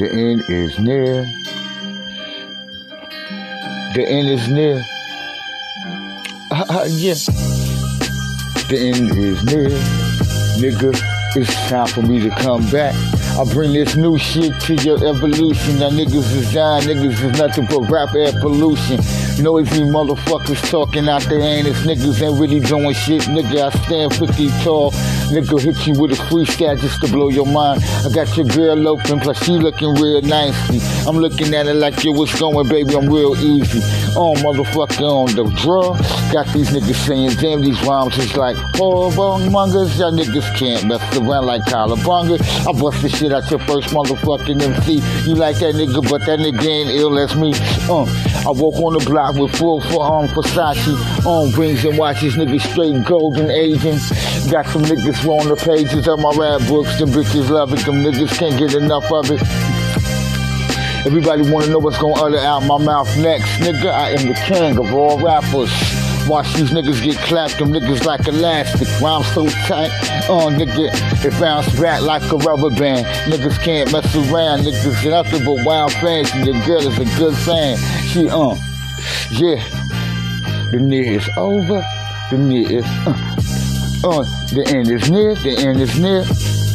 The end is near. The end is near. yeah. The end is near. Nigga, it's time for me to come back. I bring this new shit to your evolution. That niggas is dying, niggas is nothing but rap air pollution. Noisy motherfuckers talking out their anus. Niggas ain't really doing shit. Nigga, I stand 50 tall. Nigga hit you with a freestyle just to blow your mind. I got your girl open, plus she looking real nicely. I'm looking at it like, yo, what's going, baby? I'm real easy. Oh, motherfucker on the draw. Got these niggas saying, damn, these rhymes is like mongers. Y'all niggas can't mess around like Calabunga. I bust the shit out your first motherfucking MC. You like that nigga, but that nigga ain't ill as me. Uh, I walk on the block with full for um Versace on rings and watches, niggas straight golden Asian. Got some niggas on the pages of my rap books. Them bitches love it. Them niggas can't get enough of it. Everybody wanna know what's gonna utter out my mouth next. Nigga, I am the king of all rappers. Watch these niggas get clapped, them niggas like elastic. Rhyme so tight, oh nigga, it bounce back like a rubber band. Niggas can't mess around, niggas nothing but wild fans. And your girl is a good fan. She, uh, yeah, the near is over, the near is, uh. Uh, the end is near, the end is near.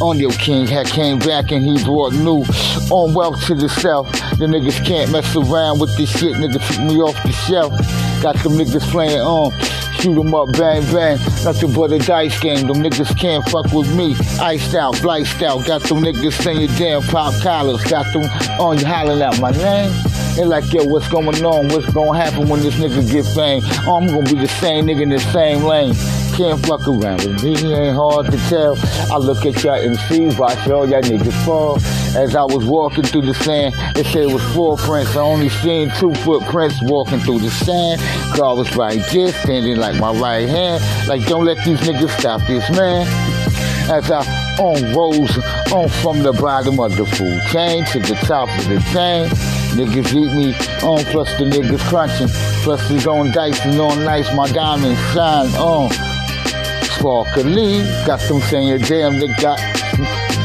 On your king had came back and he brought new on wealth to the south. The niggas can't mess around with this shit, nigga took me off the shelf. Got some niggas playing on. Shoot 'em up, bang, bang. Nothing but a dice game. Them niggas can't fuck with me. Iced out, bliced out. Got them niggas saying damn pop collars. Got them on you hollering out my name. They like, yo, what's going on? What's gonna happen when this nigga get fame? Oh, I'm gonna be the same nigga in the same lane can't fuck around with me. It ain't hard to tell. I look at y'all MCs, watch all y'all niggas fall. As I was walking through the sand, they said it was footprints. I only seen two footprints walking through the sand. Car was right there, standing like my right hand. Like, don't let these niggas stop this, man. As I on rose on from the bottom of the food chain to the top of the chain. Niggas eat me on, plus the niggas crunching. Plus he's on dice and on nice, my diamonds shine on. Sparkly, got them saying, damn, they got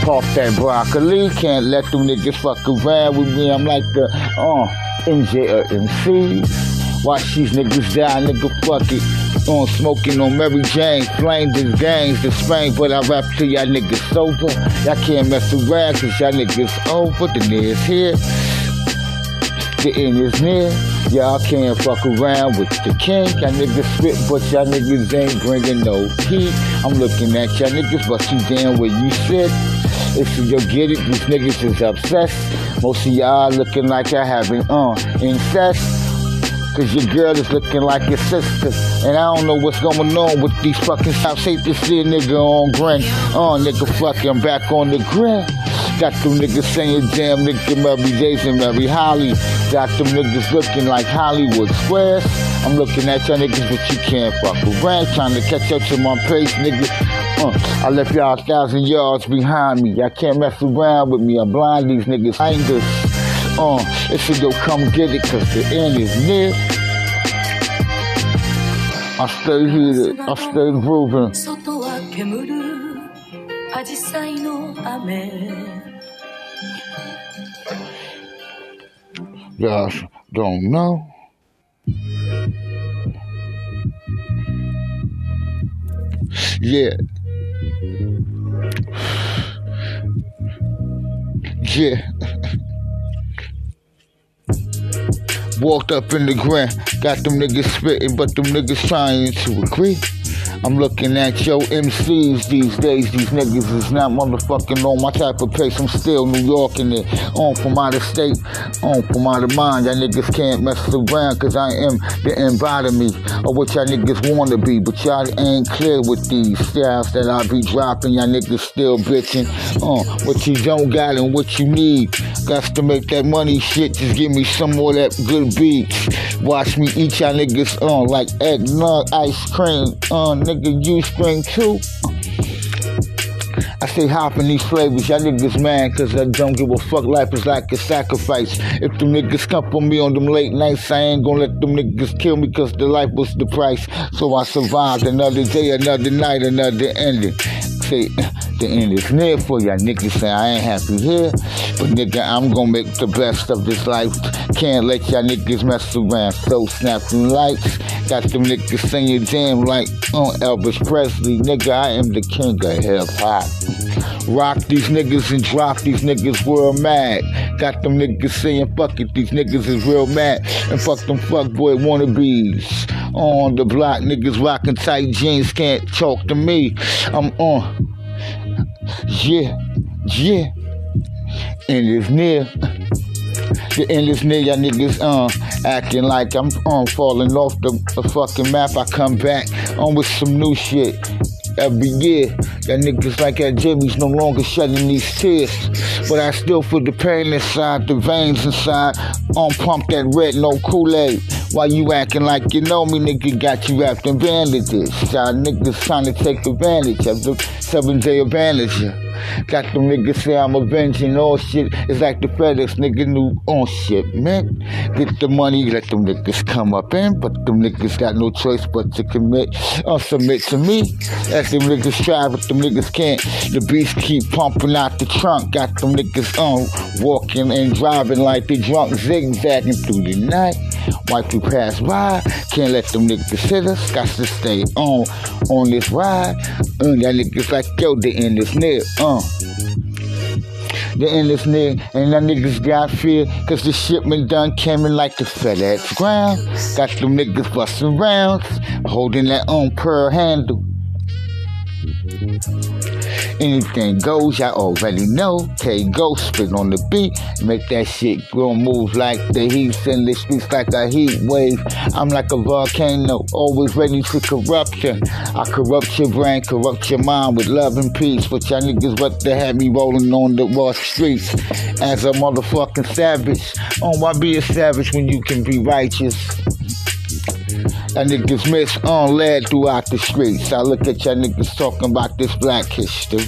pop that broccoli. Can't let them niggas fuck around with me. I'm like the, uh, or MC. Watch these niggas die, nigga, fuck it. On smoking on Mary Jane, flames and gangs, the Spain, but I rap to y'all niggas sober. Y'all can't mess around, cause y'all niggas over, the near's here. The end is near. Y'all can't fuck around with the king. Y'all niggas spit, but y'all niggas ain't bringing no heat. I'm looking at y'all niggas, but you damn where you sit. If you get it, these niggas is obsessed. Most of y'all looking like y'all having uh incest. Cause your girl is looking like your sister. And I don't know what's going on with these fucking stops. Hate to see a nigga on grin. Oh, nigga fucking back on the grin. Got them niggas saying, damn, nigga, Mary Jason, Mary Holly. Got them niggas looking like Hollywood squares. I'm looking at y'all niggas, but you can't fuck around. Trying to catch up to my pace, nigga. Uh, I left y'all a thousand yards behind me. Y'all can't mess around with me. I blind these niggas. Angers. Uh, they said, yo, come get it, cause the end is near. I stay here, I stay grooving. 外は煙る紫陽花の雨 Y'all don't know. Yeah. Yeah. Walked up in the ground, got them niggas spitting, but them niggas trying to agree. I'm looking at your MCs these days. These niggas is not motherfucking on my type of pace. I'm still New York in it. On from out of state, on from out of mind. Y'all niggas can't mess around cause I am the embodiment of what y'all niggas wanna be. But y'all ain't clear with these styles that I be dropping. Y'all niggas still bitching. Uh, what you don't got and what you need. Got to make that money shit. Just give me some more that good beats. Watch me eat y'all niggas on like eggnog, ice cream. Uh, nigga, you spring too. I say hopping these flavors, y'all niggas mad cause I don't give a fuck, life is like a sacrifice. If them niggas come for me on them late nights, I ain't gonna let them niggas kill me cause the life was the price. So I survived another day, another night, another ending. Say, uh, The end is near for y'all niggas say I ain't happy here. But nigga, I'm gonna make the best of this life. Can't let y'all niggas mess around. So snap lights. Got them niggas singing damn like on Elvis Presley. Nigga, I am the king of hip hop. Rock these niggas and drop these niggas real mad. Got them niggas saying fuck it, these niggas is real mad. And fuck them fuckboy wannabes. On the block, niggas rocking tight jeans can't talk to me. I'm on. Yeah, yeah. And it's near. The endless y'all niggas uh acting like I'm um falling off the, the fucking map. I come back on with some new shit every year. That niggas like that Jimmy's no longer shedding these tears. But I still feel the pain inside, the veins inside. On pump that red, no Kool-Aid. Why you acting like you know me, nigga? Got you wrapped in bandages. Y'all niggas trying to take advantage of the seven day advantage. Got them niggas say I'm avenging all shit. It's like the FedEx nigga knew on shit, man. Get the money, let them niggas come up in, but them niggas got no choice but to commit or submit to me. As them niggas strive, but them niggas can't. The beast keep pumping out the trunk. Got them niggas on walking and driving like they drunk, zigzagging through the night. White you pass by, can't let them niggas hit us. Got to stay on on this ride. Uh, that niggas like yo, the end is near. Uh. The endless nigga, and that niggas got fear, cause the shipment done came in like the FedEx ground. Got them niggas busting rounds, holding that on pearl handle. Anything goes, y'all already know. K go spit on the beat, make that shit go move like the heat in the streets like a heat wave. I'm like a volcano, always ready to corruption. I corrupt your brain, corrupt your mind with love and peace. But y'all niggas what they had me rolling on the raw streets as a motherfucking savage. Oh, why be a savage when you can be righteous? That niggas miss on lead throughout the streets. I look at y'all niggas talking about this black history.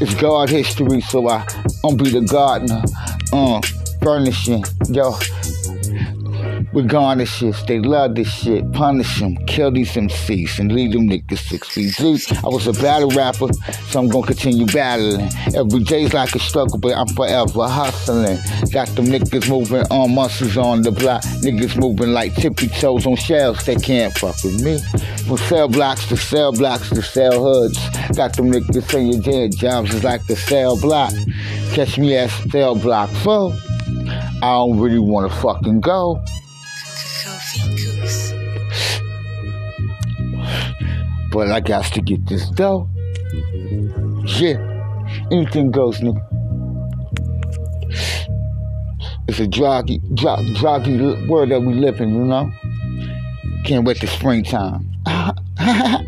It's God history, so I don't be the gardener. Uh, furnishing, yo. With garnishes, they love this shit. Punish them, kill these MCs, and leave them niggas six feet deep. I was a battle rapper, so I'm gonna continue battling. Every day's like a struggle, but I'm forever hustling. Got them niggas moving on muscles on the block. Niggas moving like tippy toes on shelves, they can't fuck with me. From cell blocks to cell blocks to cell hoods. Got them niggas saying dead jobs is like the cell block. Catch me at cell block four. I don't really wanna fucking go. But I got to get this dough. Yeah, anything goes, nigga. It's a droggy, drog, droggy world that we live in, you know? Can't wait to springtime.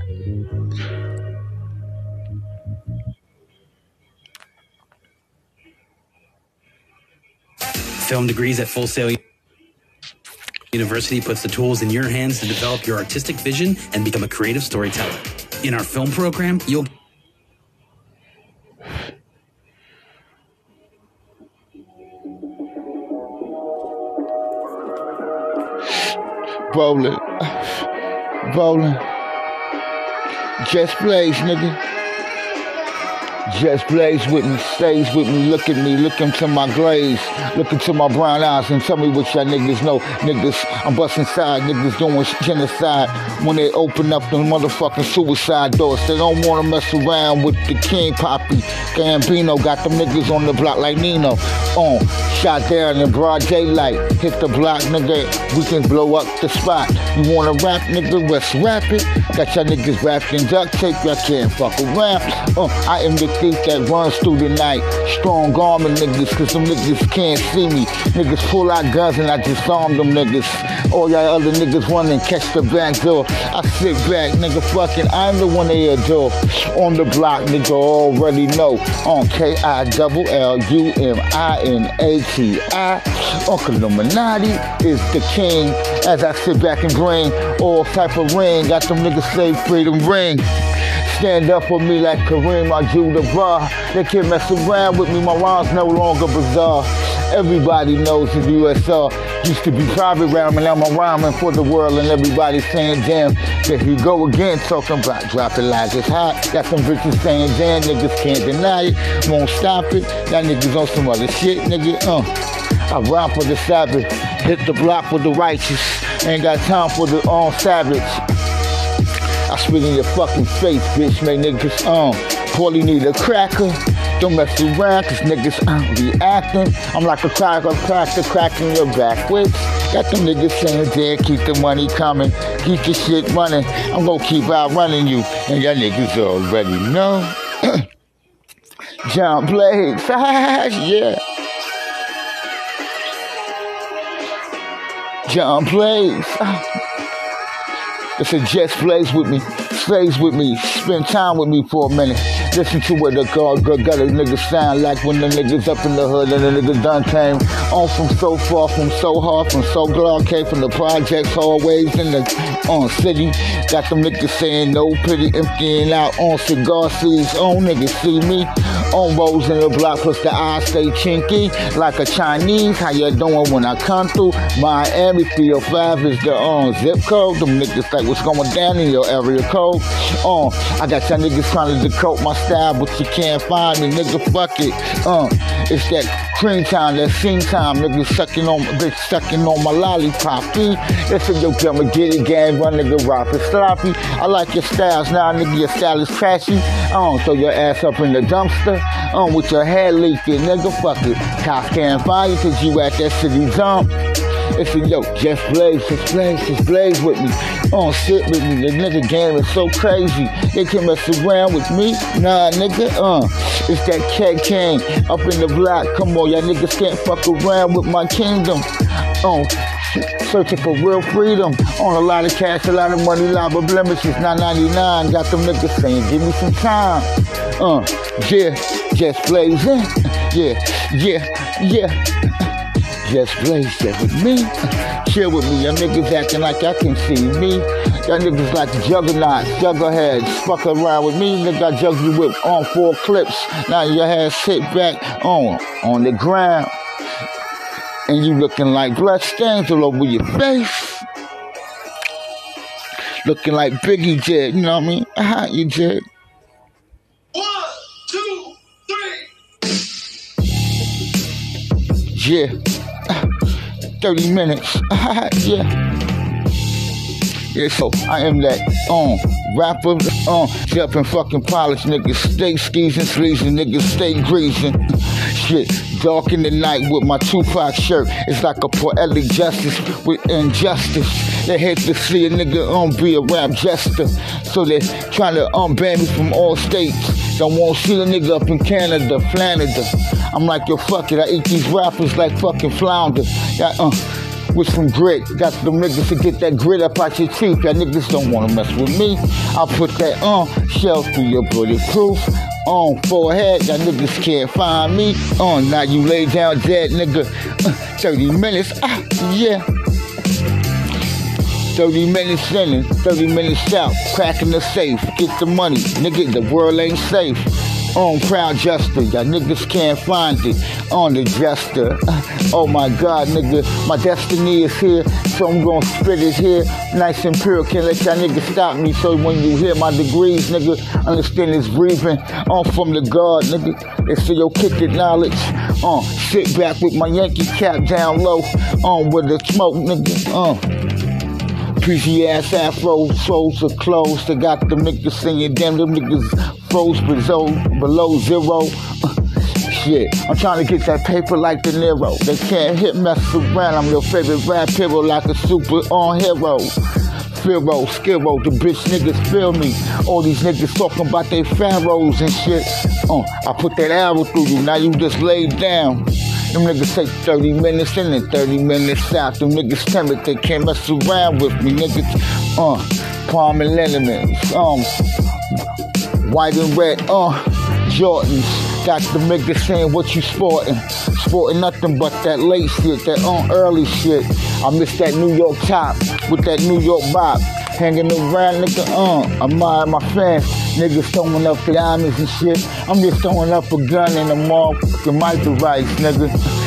Film degrees at Full Sail University puts the tools in your hands to develop your artistic vision and become a creative storyteller. In our film program, you'll Rolling. Rolling. Just blaze, nigga. Just blaze with me, stays with me, look at me, look into my glaze, look into my brown eyes and tell me what y'all niggas know. Niggas, I'm busting side, niggas doing genocide when they open up the motherfucking suicide doors. They don't wanna mess around with the King Poppy. Gambino got them niggas on the block like Nino. On, shot there in broad daylight. Hit the block, nigga, we can blow up the spot. You wanna rap, nigga, let's rap it. Got y'all niggas wrapped in duct tape, y'all can't fuck around. Uh, I am the thief that runs through the night. Strong arming niggas, cause them niggas can't see me. Niggas pull out guns and I disarm them niggas. All y'all other niggas run and catch the back door. I sit back, nigga, fucking, I'm the one they adore. On the block, nigga, already know. On K-I double L-U-M-I-N-A-T-I. Uncle Illuminati is the king. As I sit back and bring all type of ring. Got them niggas say freedom ring. Stand up for me like Kareem Abdul They can't mess around with me, my rhymes no longer bizarre. Everybody knows the USR used to be private rhyming, now I'm rhyming for the world and everybody saying damn. There you go again talking about dropping like it's hot. Got some bitches saying damn, niggas can't deny it, won't stop it. That niggas on some other shit, nigga. Uh, I rhyme for the Sabbath, hit the block for the righteous. Ain't got time for the on um, savage. I spit in your fucking face, bitch, make niggas um. Paulie need a cracker. Don't mess around, cause niggas uh, be acting. I'm like a cracker, cracker, cracking your back backwards. Got them niggas saying, there, keep the money coming, keep the shit running. I'm gonna keep out running you, and y'all niggas already know. John Blades, yeah. John Blades. It's a Jets plays with me, stays with me, spend time with me for a minute. Listen to what the God got a nigga sound like when the niggas up in the hood and the niggas done came on from so far, from so hard, from so glad came from the projects always in the on city. Got them niggas saying no pity, emptying out on cigar seeds. On niggas see me on rolls in the block, plus the eyes stay chinky like a Chinese. How you doing when I come through? Miami 305 is the uh, zip code. Them niggas like what's going down in your area code. On, uh, I got some niggas trying to decode my style, but you can't find me, nigga. Fuck it. Uh, it's that cream time, that scene time, nigga sucking on, bitch sucking on my lollipop. It's a yo, I'ma get it, gang, run, nigga, rock it sloppy. I like your styles now, nigga. Your style is trashy. Uh, throw your ass up in the dumpster. Um, with your head leaking, nigga. Fuck it. Cops can't find you cause you at that city dump. It's a yo, Jeff Blaze, just Blaze, just Blaze with me. On sit with me. The nigga game is so crazy. They can mess around with me. Nah, nigga, uh. It's that cat king up in the block. Come on, y'all niggas can't fuck around with my kingdom. Oh, searching for real freedom. On a lot of cash, a lot of money, lot of blemishes. 999. Got them niggas saying, give me some time. Uh, yeah, just blazing. Yeah, yeah, yeah. Just blaze that with me. Chill with me. Y'all niggas acting like y'all can see me. Y'all niggas like juggernauts, juggerheads. Fuck around with me. Nigga, I jug you with on four clips. Now your ass sit back on, on the ground. And you looking like blood stains all over your face. Looking like Biggie did, you know what I mean? How you did. One, two, three. Yeah. 30 minutes. yeah. Yeah, so I am that um rapper, um jumping fucking polish niggas, stay and sleeves niggas stay greasing. Shit, dark in the night with my Tupac shirt. It's like a poetic justice with injustice. They hate to see a nigga um be a rap jester. So they trying to unban me from all states. Don't want to see a nigga up in Canada, Florida. I'm like, yo, fuck it. I eat these rappers like fucking flounder. Got, uh, with some grit. Got them niggas to get that grit up out your teeth. Y'all niggas don't wanna mess with me. I'll put that on uh, shell through your bulletproof. On forehead, y'all niggas can't find me. On uh, now you lay down dead, nigga. Uh, 30 minutes, ah, yeah. 30 minutes in 30 minutes out, cracking the safe, get the money, nigga, the world ain't safe on Proud Jester. Y'all niggas can't find it on the Jester. Oh my God, nigga, my destiny is here, so I'm gonna spit it here. Nice and pure, can't let y'all niggas stop me. So when you hear my degrees, nigga, understand it's breathing on from the God, nigga. They say yo, kick it knowledge. Uh, sit back with my Yankee cap down low, on uh, with the smoke, nigga. Uh. Preachy ass afro, souls are closed. I got the niggas singing, damn them niggas froze below, below zero. Shit, I'm trying to get that paper like De Niro. They can't hit mess around. I'm your favorite rap hero like a super on hero. Pharaoh, Skiro, the bitch niggas feel me. All these niggas talking about they pharaohs and shit. Uh, I put that arrow through you, now you just laid down. Them niggas take 30 minutes in and 30 minutes out. Them niggas timid, they can't mess around with me, niggas. Uh, palm and liniments. Um, White and red, uh, Jordans. Got the niggas saying what you sporting. Sporting nothing but that late shit, that uh, early shit. I miss that New York top with that New York bop. Hanging around, nigga, uh, I'm mind my fans. Niggas throwing up diamonds and shit. I'm just throwing up a gun and a motherfucking microvice, nigga.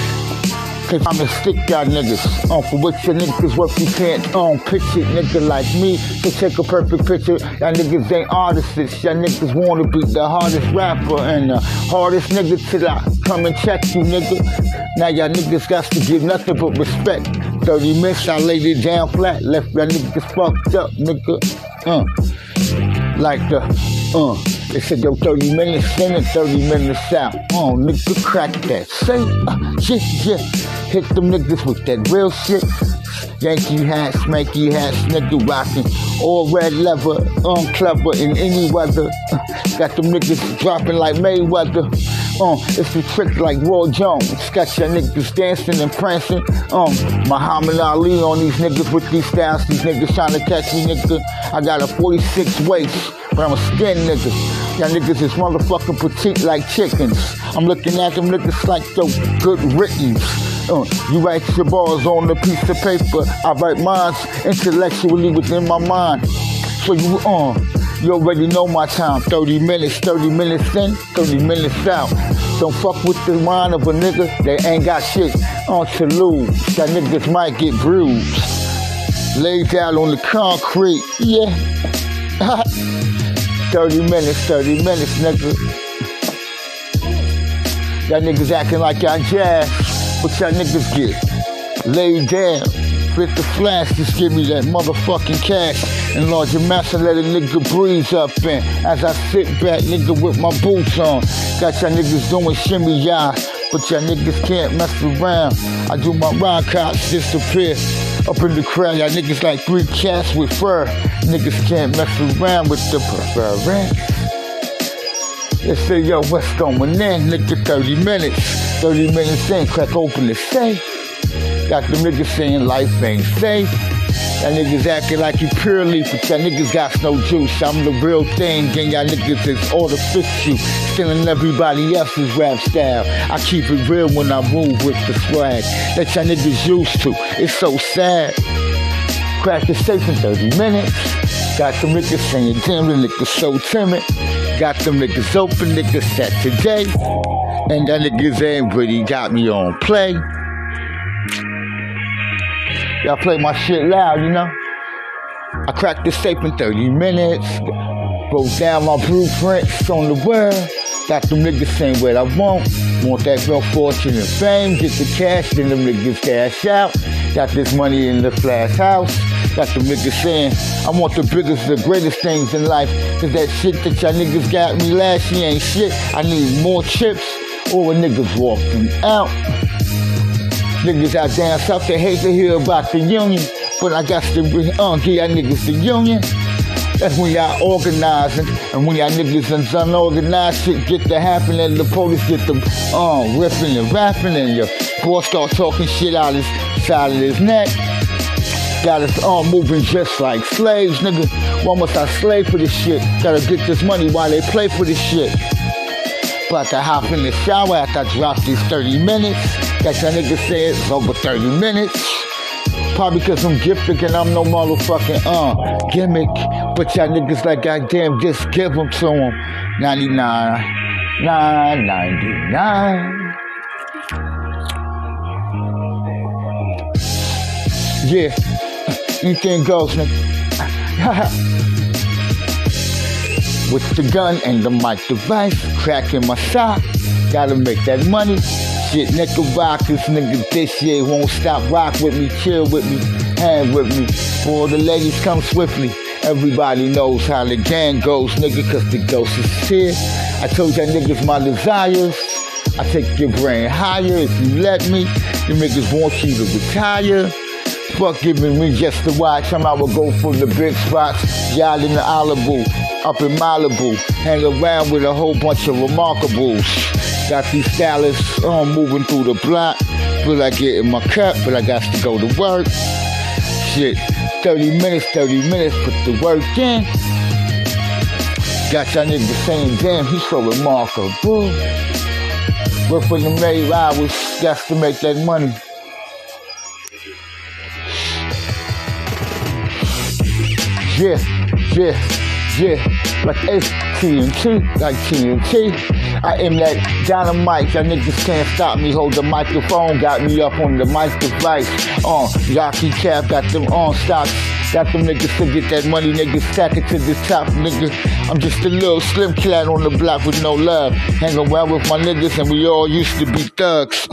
Cause I'm a stick y'all niggas. Um, for what your niggas work, you can't um picture nigga like me to take a perfect picture. Y'all niggas ain't artists. Y'all niggas wanna be the hardest rapper and the hardest nigga till I come and check you, nigga. Now y'all niggas got to give nothing but respect. 30 minutes, I laid it down flat, left y'all niggas fucked up, nigga. Uh, like the, uh. They said, yo, 30 minutes in and 30 minutes out. Oh, nigga, crack that. Say, uh, shit, yeah. Hit them niggas with that real shit. Yankee hats, smanky hats, nigga rockin'. All red leather, um, clever in any weather. Got them niggas dropping like Mayweather. Um, it's a trick like Roy Jones. Got your niggas dancing and prancing. Um, Muhammad Ali on these niggas with these styles. These niggas trying to catch me, nigga. I got a 46 waist, but I'm a skin nigga. Y'all niggas is motherfucking petite like chickens. I'm looking at them niggas like the good riddance. Uh, you write your bars on a piece of paper. I write mine intellectually within my mind. So you uh, you already know my time. 30 minutes, 30 minutes in, 30 minutes out. Don't fuck with the mind of a nigga that ain't got shit on to lose. That niggas might get bruised. Laid down on the concrete, yeah. 30 minutes, 30 minutes, nigga. Y'all niggas acting like y'all jazz, but y'all niggas get Lay down. Fit the flash, just give me that motherfucking cash. And large amounts and let a nigga breeze up in. As I sit back, nigga, with my boots on. Got y'all niggas doing shimmy y'all, but y'all niggas can't mess around. I do my rock cops disappear. Up in the crowd, y'all niggas like three cats with fur. Niggas can't mess around with the preference. They say, yo, what's going in? Nigga, 30 minutes. 30 minutes in, crack open the safe. Got them niggas saying life ain't safe. Y'all niggas acting like you purely, but y'all niggas got no juice. I'm the real thing, and y'all niggas is artificial. Stealing everybody else's rap style. I keep it real when I move with the swag. That y'all niggas used to. It's so sad. Crack the safe in 30 minutes. Got them niggas saying, damn, the niggas so timid. Got them niggas open, niggas set today. And that niggas ain't really got me on play. Y'all play my shit loud, you know? I cracked the safe in 30 minutes. Broke down my blueprints on the world. Got them niggas saying what I want. Want that real fortune and fame. Get the cash, then them niggas cash out. Got this money in the flash house. Got them niggas saying, I want the biggest, the greatest things in life. Cause that shit that y'all niggas got me last year ain't shit. I need more chips. Or a niggas walking out. Niggas out down south, they hate to hear about the union. But I got to uh, give y'all niggas the union. That's when y'all organizing, and when y'all niggas and unorganized shit get to happen, and the police get them uh, ripping and rapping, and your boy start talking shit out his side of his neck. Got us all moving just like slaves, nigga. Why must I slave for this shit? Gotta get this money while they play for this shit. About to hop in the shower after I drop these 30 minutes. Got your niggas say it's over 30 minutes. Probably cause I'm gifted and I'm no motherfucking uh gimmick. But y'all niggas like goddamn just give them to them. 99, 999. Yeah, anything goes, nigga. With the gun and the mic device, cracking my sock. Gotta make that money. Shit, knickerbockers, nigga, this year won't stop. Rock with me, chill with me, hang with me. For the ladies come swiftly. Everybody knows how the gang goes, nigga, cause the ghost is here. I told y'all niggas my desires. I take your brain higher if you let me. You niggas want you to retire. Fuck giving me just to watch. I'm out to go for the big spots. Y'all in the Malibu, up in Malibu. Hang around with a whole bunch of remarkables. Got these stylists um, moving through the block. Feel like getting my cut, but I got to go to work. Shit, 30 minutes, 30 minutes, put the work in. Got y'all niggas saying, damn, he's so remarkable. Work for the eight hours, got to make that money. Yeah, yeah, yeah. Like it's TNT, like TNT. I am that dynamite, y'all niggas can't stop me. Hold the microphone, got me up on the mic device. Uh, Yaki Cap got them on stocks. Got them niggas to get that money, niggas stack it to the top, nigga. I'm just a little slim cat on the block with no love. Hang around with my niggas and we all used to be thugs.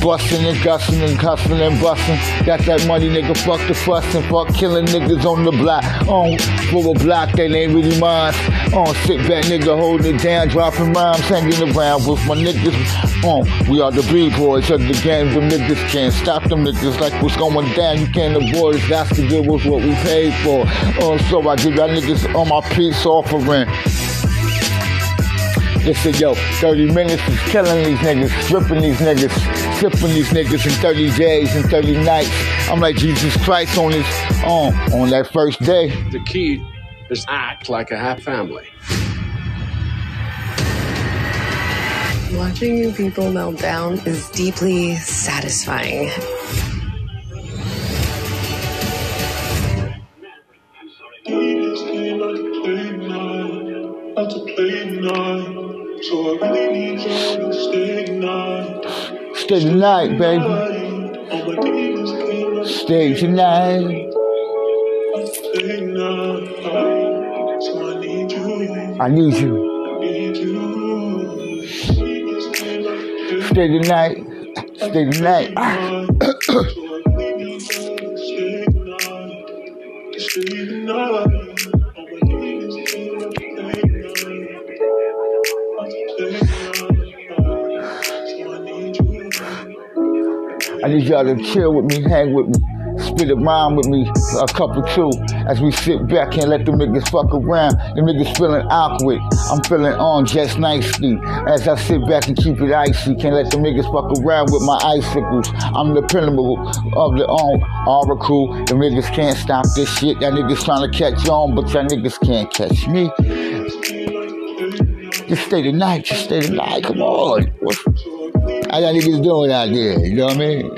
Bustin' and gussin' and cussing and bustin'. Got that money, nigga, fuck the fussin', fuck killing niggas on the block. On for a block that ain't really mine. On sit back, nigga, holding it down, dropping rhymes, hanging around with my niggas. On we are the B-boys of the game, the niggas can't stop them niggas like what's going down. You can't avoid it, that's the deal with what we paid for. Oh, so I give y'all niggas on my peace offering. They said, yo, 30 minutes is killing these niggas, stripping these niggas, stripping these niggas in 30 days and 30 nights. I'm like Jesus Christ on this, on, on that first day. The key is act like a half family. Watching you people melt down is deeply satisfying. This Stay tonight, baby. Stay tonight. I need you, Stay tonight. Stay tonight. need y'all to chill with me, hang with me, spit a rhyme with me, a couple two, as we sit back and let them niggas fuck around. The niggas feeling awkward. I'm feeling on just nicely. As I sit back and keep it icy, can't let them niggas fuck around with my icicles. I'm the pinnacle of the um, oracle. The niggas can't stop this shit. Y'all niggas trying to catch on, but y'all niggas can't catch me. Just stay the night, just stay the night. Come on. What, how y'all niggas doing out there? You know what I mean?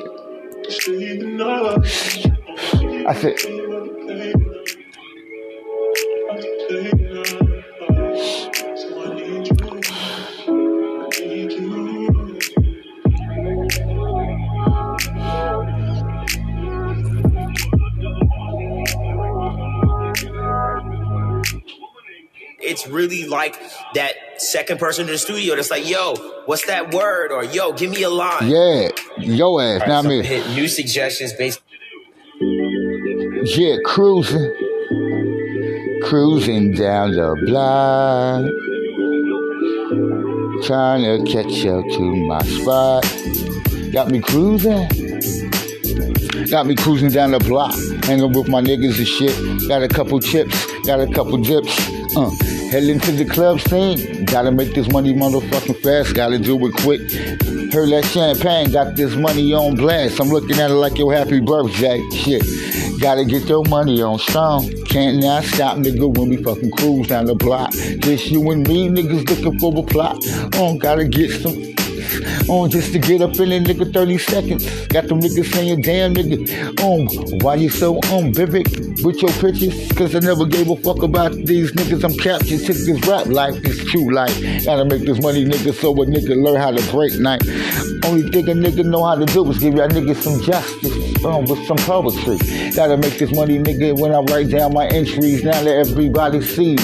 I said, it's really like that second person in the studio that's like, yo, what's that word? Or yo, give me a line. yeah, yo ass, right, not so me. hit new suggestions based Yeah, cruising. Cruising down the block. Trying to catch up to my spot. Got me cruising. Got me cruising down the block. Hanging with my niggas and shit. Got a couple chips. Got a couple dips. Uh, heading to the club scene. Gotta make this money motherfucking fast. Gotta do it quick. Heard that champagne. Got this money on blast. I'm looking at it like your happy birthday. Shit. Gotta get your money on strong. Can't now stop, nigga, when we fucking cruise down the block. Just you and me, niggas looking for a plot. Oh, gotta get some. On just to get up in it, nigga, 30 seconds. Got them niggas saying, damn, nigga, um, why you so um vivid with your pictures? Cause I never gave a fuck about these niggas I'm captured. Took this rap life, this true life. Gotta make this money, nigga, so a nigga learn how to break night. Only thing a nigga know how to do is give y'all niggas some justice, um, with some poetry. Gotta make this money, nigga, when I write down my entries, now that everybody sees.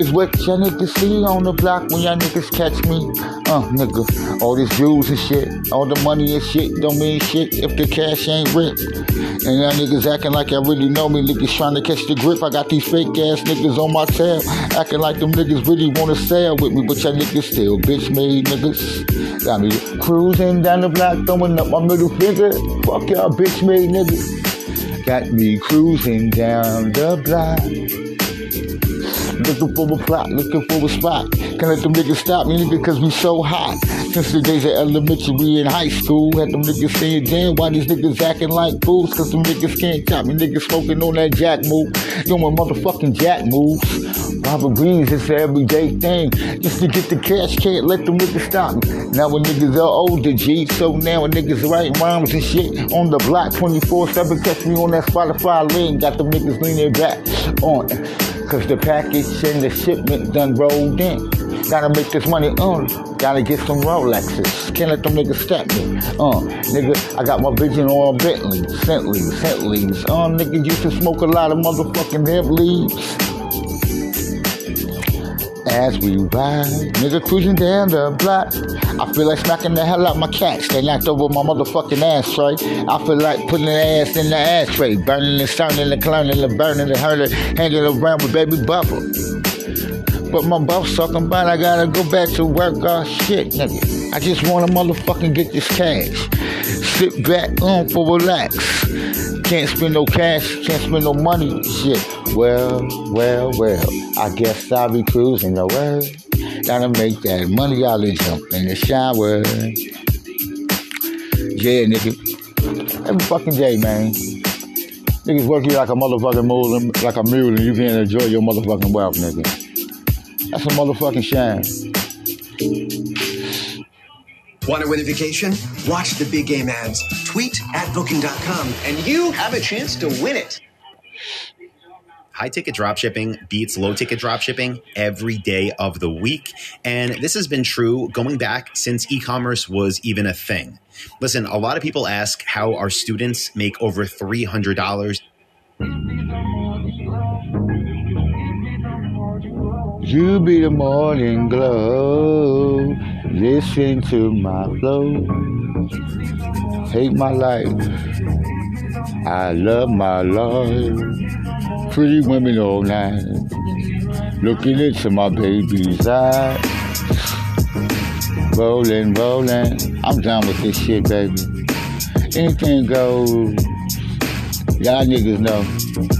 It's what y'all niggas see on the block when y'all niggas catch me. Uh, nigga, all this jewels and shit, all the money and shit don't mean shit if the cash ain't rip. And y'all niggas acting like y'all really know me, niggas trying to catch the grip. I got these fake ass niggas on my tail, acting like them niggas really wanna sail with me, but y'all niggas still bitch made niggas. Got me cruising down the block, throwing up my middle finger. Fuck y'all bitch made niggas. Got me cruising down the block. Looking for a plot, looking for a spot. Can't let them niggas stop me, nigga, cause we so hot. Since the days of elementary in high school, had them niggas saying, damn, why these niggas acting like fools? Cause them niggas can't top me, niggas smoking on that jack move, doing motherfucking jack moves. Robert Breeze, it's an everyday thing. Just to get the cash, can't let them niggas stop me. Now when niggas are older, G, so now when niggas writing rhymes and shit on the block 24-7, catch me on that Spotify link. Got them niggas leaning back on Cause the package and the shipment done rolled in. Gotta make this money, uh. Gotta get some Rolexes. Can't let them niggas step me. Uh, nigga, I got my vision on Bentley, Bentleys, Bentleys. Uh, nigga used to smoke a lot of motherfucking hemp leaves. As we ride, nigga cruising down the block. I feel like smacking the hell out my cats. They knocked over my motherfucking ashtray. I feel like putting their ass in the ashtray. Burning and starting and clowning and burning and hurting. Hanging around with baby bubble. But my boss talking about I gotta go back to work. Oh shit, nigga. I just wanna motherfucking get this cash. Sit back on for relax. Can't spend no cash, can't spend no money. Shit. Well, well, well. I guess I'll be cruising the world. Gotta make that money and jump in the shower. Yeah, nigga. Every fucking day, man. Niggas work you like a motherfucking mule, like a mule, and you can't enjoy your motherfucking wealth, nigga. That's a motherfucking shame. Want to win a vacation? Watch the big game ads. Tweet at booking.com and you have a chance to win it. high ticket drop shipping beats low ticket drop shipping every day of the week. And this has been true going back since e commerce was even a thing. Listen, a lot of people ask how our students make over $300. You be the morning glow. Listen to my flow. Hate my life. I love my life. Pretty women all night. Looking into my baby's eyes. Rolling, rolling. I'm done with this shit, baby. Anything goes. Y'all niggas know.